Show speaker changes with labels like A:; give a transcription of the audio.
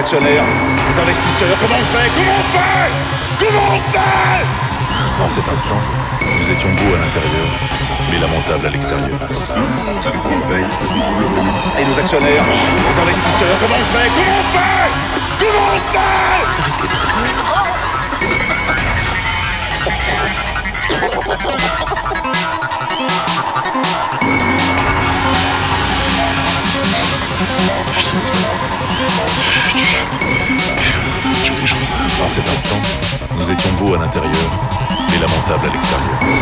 A: actionnaires, les investisseurs. Comment on fait? Comment on fait? Comment on fait?
B: En cet instant, nous étions beaux à l'intérieur, mais lamentables à l'extérieur.
A: Et nos actionnaires, les investisseurs. Comment on fait? Comment on fait? Comment on fait?
B: En beau à l'intérieur et lamentable à l'extérieur.